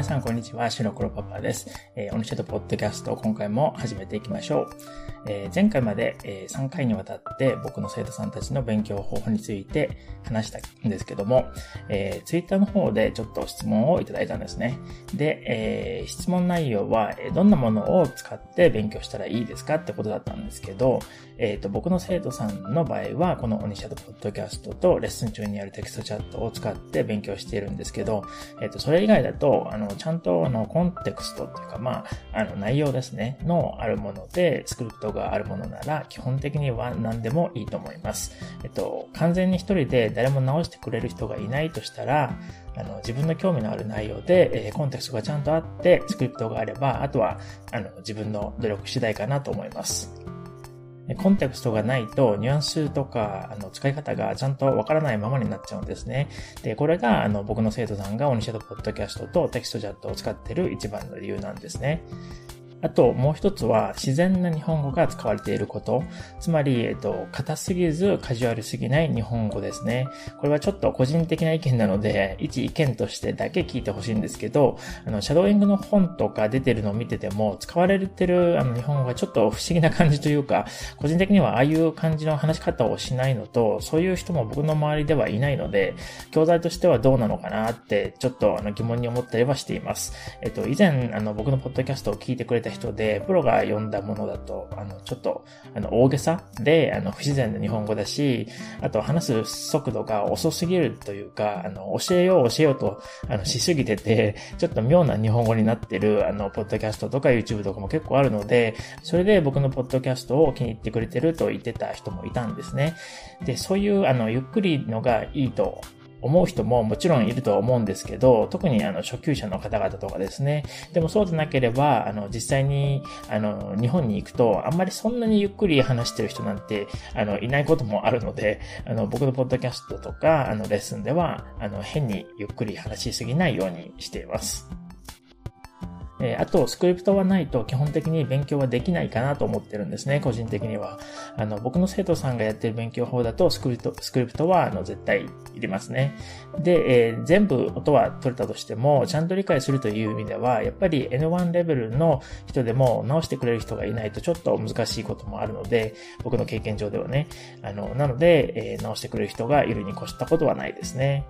皆さん、こんにちは。白黒パパです。えー、オニシャドポッドキャスト、今回も始めていきましょう。えー、前回まで、えー、3回にわたって僕の生徒さんたちの勉強方法について話したんですけども、えー、ツイッターの方でちょっと質問をいただいたんですね。で、えー、質問内容は、どんなものを使って勉強したらいいですかってことだったんですけど、えっ、ー、と、僕の生徒さんの場合は、このオニシャドポッドキャストとレッスン中にやるテキストチャットを使って勉強しているんですけど、えっ、ー、と、それ以外だと、あの、ちゃんと、あの、コンテクストっていうか、まあ、あの、内容ですね、のあるもので、スクリプトがあるものなら、基本的には何でもいいと思います。えっと、完全に一人で誰も直してくれる人がいないとしたら、あの、自分の興味のある内容で、えー、コンテクストがちゃんとあって、スクリプトがあれば、あとは、あの、自分の努力次第かなと思います。コンテクストがないと、ニュアンスとか、あの、使い方がちゃんとわからないままになっちゃうんですね。で、これが、あの、僕の生徒さんがオニシャドポッドキャストとテキストチャットを使ってる一番の理由なんですね。あと、もう一つは、自然な日本語が使われていること。つまり、えっと、硬すぎず、カジュアルすぎない日本語ですね。これはちょっと個人的な意見なので、一意見としてだけ聞いてほしいんですけど、あの、シャドーイングの本とか出てるのを見てても、使われてるあの日本語がちょっと不思議な感じというか、個人的にはああいう感じの話し方をしないのと、そういう人も僕の周りではいないので、教材としてはどうなのかなって、ちょっとあの疑問に思ったりはしています。えっと、以前、あの、僕のポッドキャストを聞いてくれた人で、プロが読んだものだと、あの、ちょっと、あの、大げさで、あの、不自然な日本語だし、あと話す速度が遅すぎるというか、あの、教えよう教えようと、あの、しすぎてて、ちょっと妙な日本語になってる、あの、ポッドキャストとか YouTube とかも結構あるので、それで僕のポッドキャストを気に入ってくれてると言ってた人もいたんですね。で、そういう、あの、ゆっくりのがいいと思う人ももちろんいると思うんですけど、特にあの初級者の方々とかですね。でもそうでなければ、あの実際にあの日本に行くと、あんまりそんなにゆっくり話してる人なんてあのいないこともあるので、あの僕のポッドキャストとかあのレッスンでは、あの変にゆっくり話しすぎないようにしています。えあと、スクリプトはないと基本的に勉強はできないかなと思ってるんですね、個人的には。あの、僕の生徒さんがやってる勉強法だと、スクリプト、スクリプトは、あの、絶対いりますね。で、えー、全部音は取れたとしても、ちゃんと理解するという意味では、やっぱり N1 レベルの人でも直してくれる人がいないとちょっと難しいこともあるので、僕の経験上ではね。あの、なので、えー、直してくれる人がいるに越したことはないですね。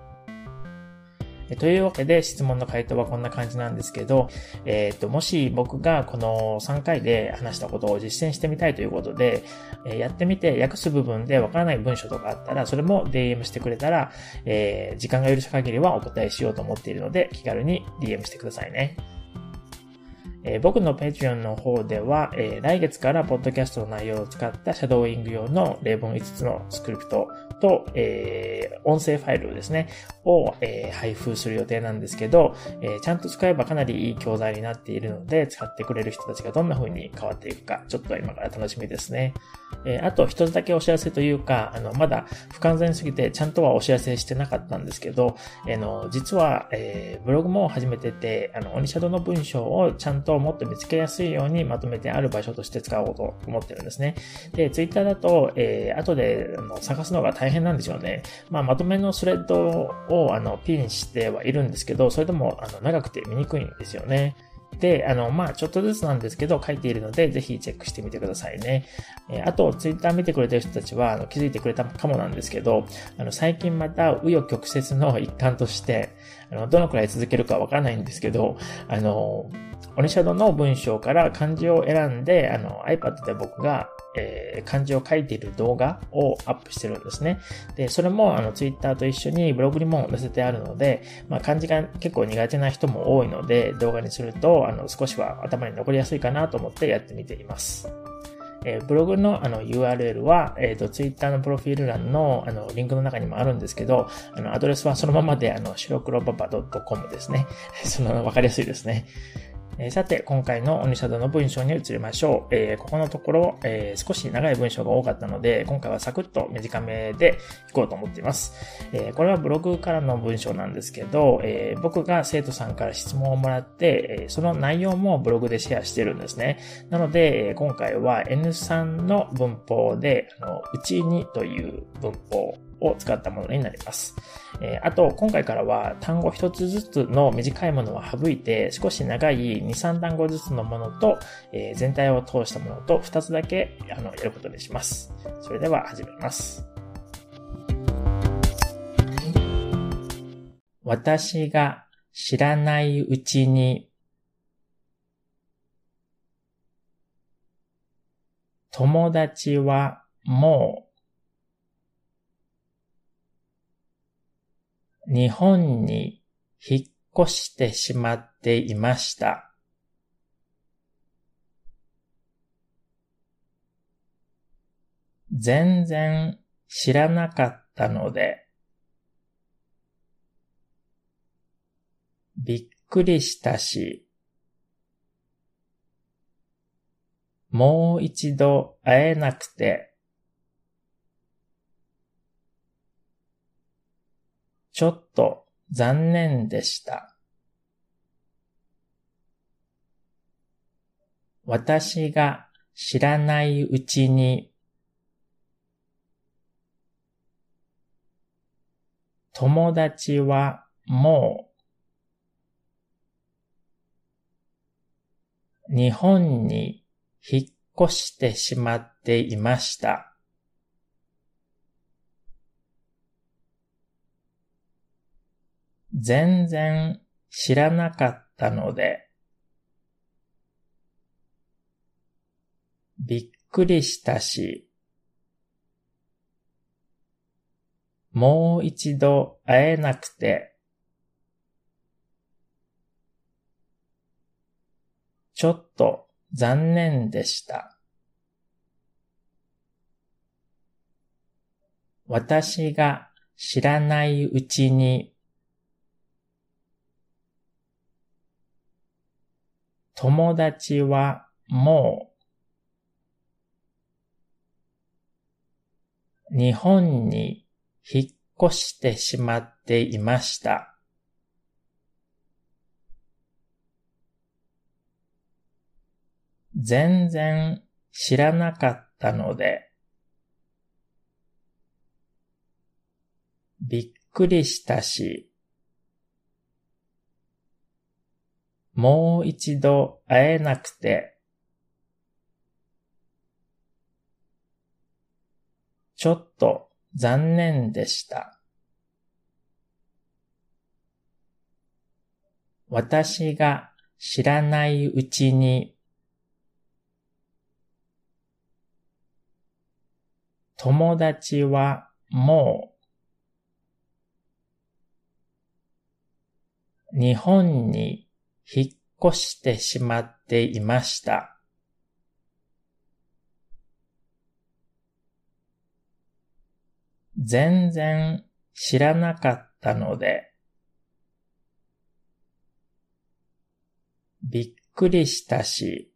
というわけで質問の回答はこんな感じなんですけど、えっ、ー、と、もし僕がこの3回で話したことを実践してみたいということで、えやってみて訳す部分でわからない文章とかあったら、それも DM してくれたら、えー、時間が許した限りはお答えしようと思っているので、気軽に DM してくださいね。えー、僕の Patreon の方では、えー、来月からポッドキャストの内容を使ったシャドーイング用の例文5つのスクリプトと、えー、音声ファイルですね、を、え、配布する予定なんですけど、え、ちゃんと使えばかなりいい教材になっているので、使ってくれる人たちがどんな風に変わっていくか、ちょっと今から楽しみですね。え、あと一つだけお知らせというか、あの、まだ不完全すぎてちゃんとはお知らせしてなかったんですけど、あの、実は、え、ブログも始めてて、あの、オニシャドの文章をちゃんとをもっと見つけやすいようにまとめてある場所として使おうと思ってるんですね。で、ツイッターだと、えー、後であの探すのが大変なんでしょうね。まあ、まとめのスレッドをあのピンしてはいるんですけど、それでもあの長くて見にくいんですよね。で、あの、まあ、ちょっとずつなんですけど、書いているので、ぜひチェックしてみてくださいね。えー、あと、ツイッター見てくれてる人たちは、あの、気づいてくれたかもなんですけど、あの、最近また、紆余曲折の一環として、あの、どのくらい続けるかわからないんですけど、あの、オニシャドの文章から漢字を選んで、あの、iPad で僕が、えー、漢字を書いている動画をアップしてるんですね。で、それも、あの、Twitter と一緒にブログにも載せてあるので、まあ、漢字が結構苦手な人も多いので、動画にすると、あの、少しは頭に残りやすいかなと思ってやってみています。えー、ブログのあの URL は、えっ、ー、と、Twitter のプロフィール欄のあのリンクの中にもあるんですけど、あの、アドレスはそのままで、あの、白黒パパ .com ですね。その、わかりやすいですね。えー、さて、今回のオニシャドの文章に移りましょう。えー、ここのところ、えー、少し長い文章が多かったので、今回はサクッと短めでいこうと思っています。えこれはブログからの文章なんですけど、え僕が生徒さんから質問をもらって、えその内容もブログでシェアしてるんですね。なので、今回は N3 の文法で、あの、うちにという文法を使ったものになります。え、あと、今回からは単語一つずつの短いものは省いて、少し長い2、3単語ずつのものと、えー、全体を通したものと2つだけあのやることにします。それでは始めます。私が知らないうちに友達はもう日本に引っ越してしまっていました。全然知らなかったので、びっくりしたし、もう一度会えなくて、ちょっと残念でした。私が知らないうちに、友達はもう日本に引っ越してしまっていました。全然知らなかったので、びっくりしたし、もう一度会えなくて、ちょっと残念でした。私が知らないうちに友達はもう日本に引っ越してしまっていました。全然知らなかったので、びっくりしたし、もう一度会えなくて、ちょっと残念でした。私が知らないうちに友達はもう日本に引っ越してしまっていました。全然知らなかったので、びっくりしたし、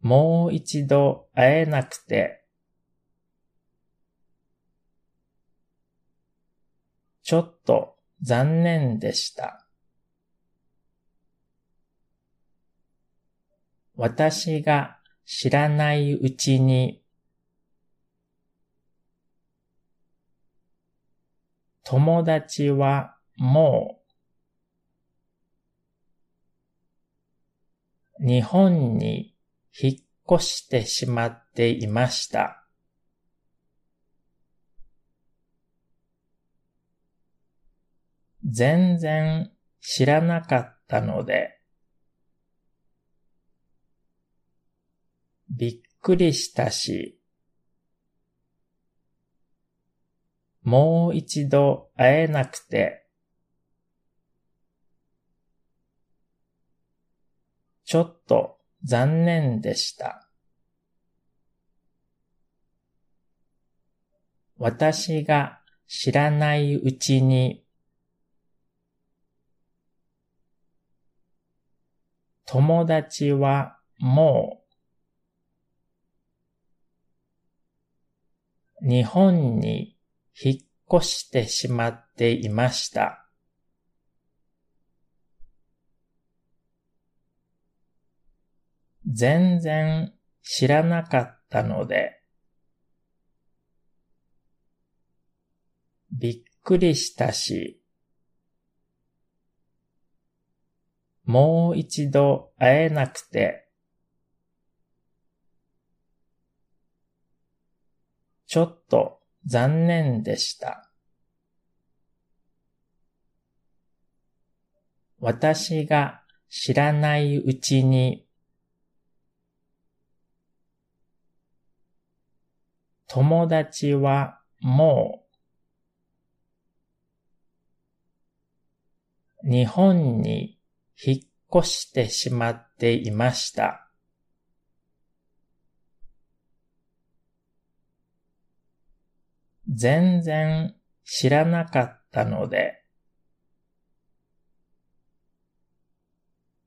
もう一度会えなくて、ちょっと残念でした。私が知らないうちに、友達はもう日本に引っ越してしまっていました。全然知らなかったので、びっくりしたし、もう一度会えなくて、ちょっと残念でした。私が知らないうちに友達はもう日本に引っ越してしまっていました。全然知らなかったので、びっくりしたし、もう一度会えなくて、ちょっと残念でした。私が知らないうちに友達はもう日本に引っ越してしまっていました。全然知らなかったので、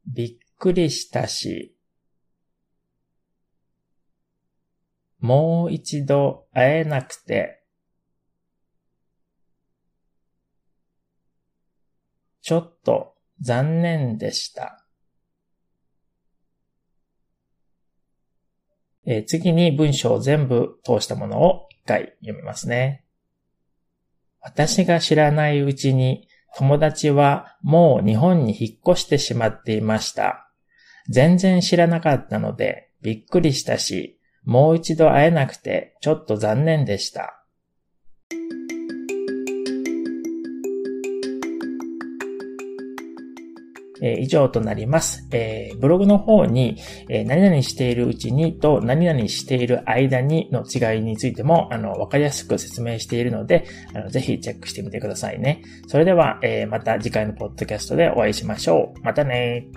びっくりしたし、もう一度会えなくて、ちょっと残念でした。えー、次に文章を全部通したものを一回読みますね。私が知らないうちに友達はもう日本に引っ越してしまっていました。全然知らなかったのでびっくりしたし、もう一度会えなくてちょっと残念でした。えー、以上となります。えー、ブログの方に、えー、何々しているうちにと何々している間にの違いについても、あの、わかりやすく説明しているので、あの、ぜひチェックしてみてくださいね。それでは、えまた次回のポッドキャストでお会いしましょう。またね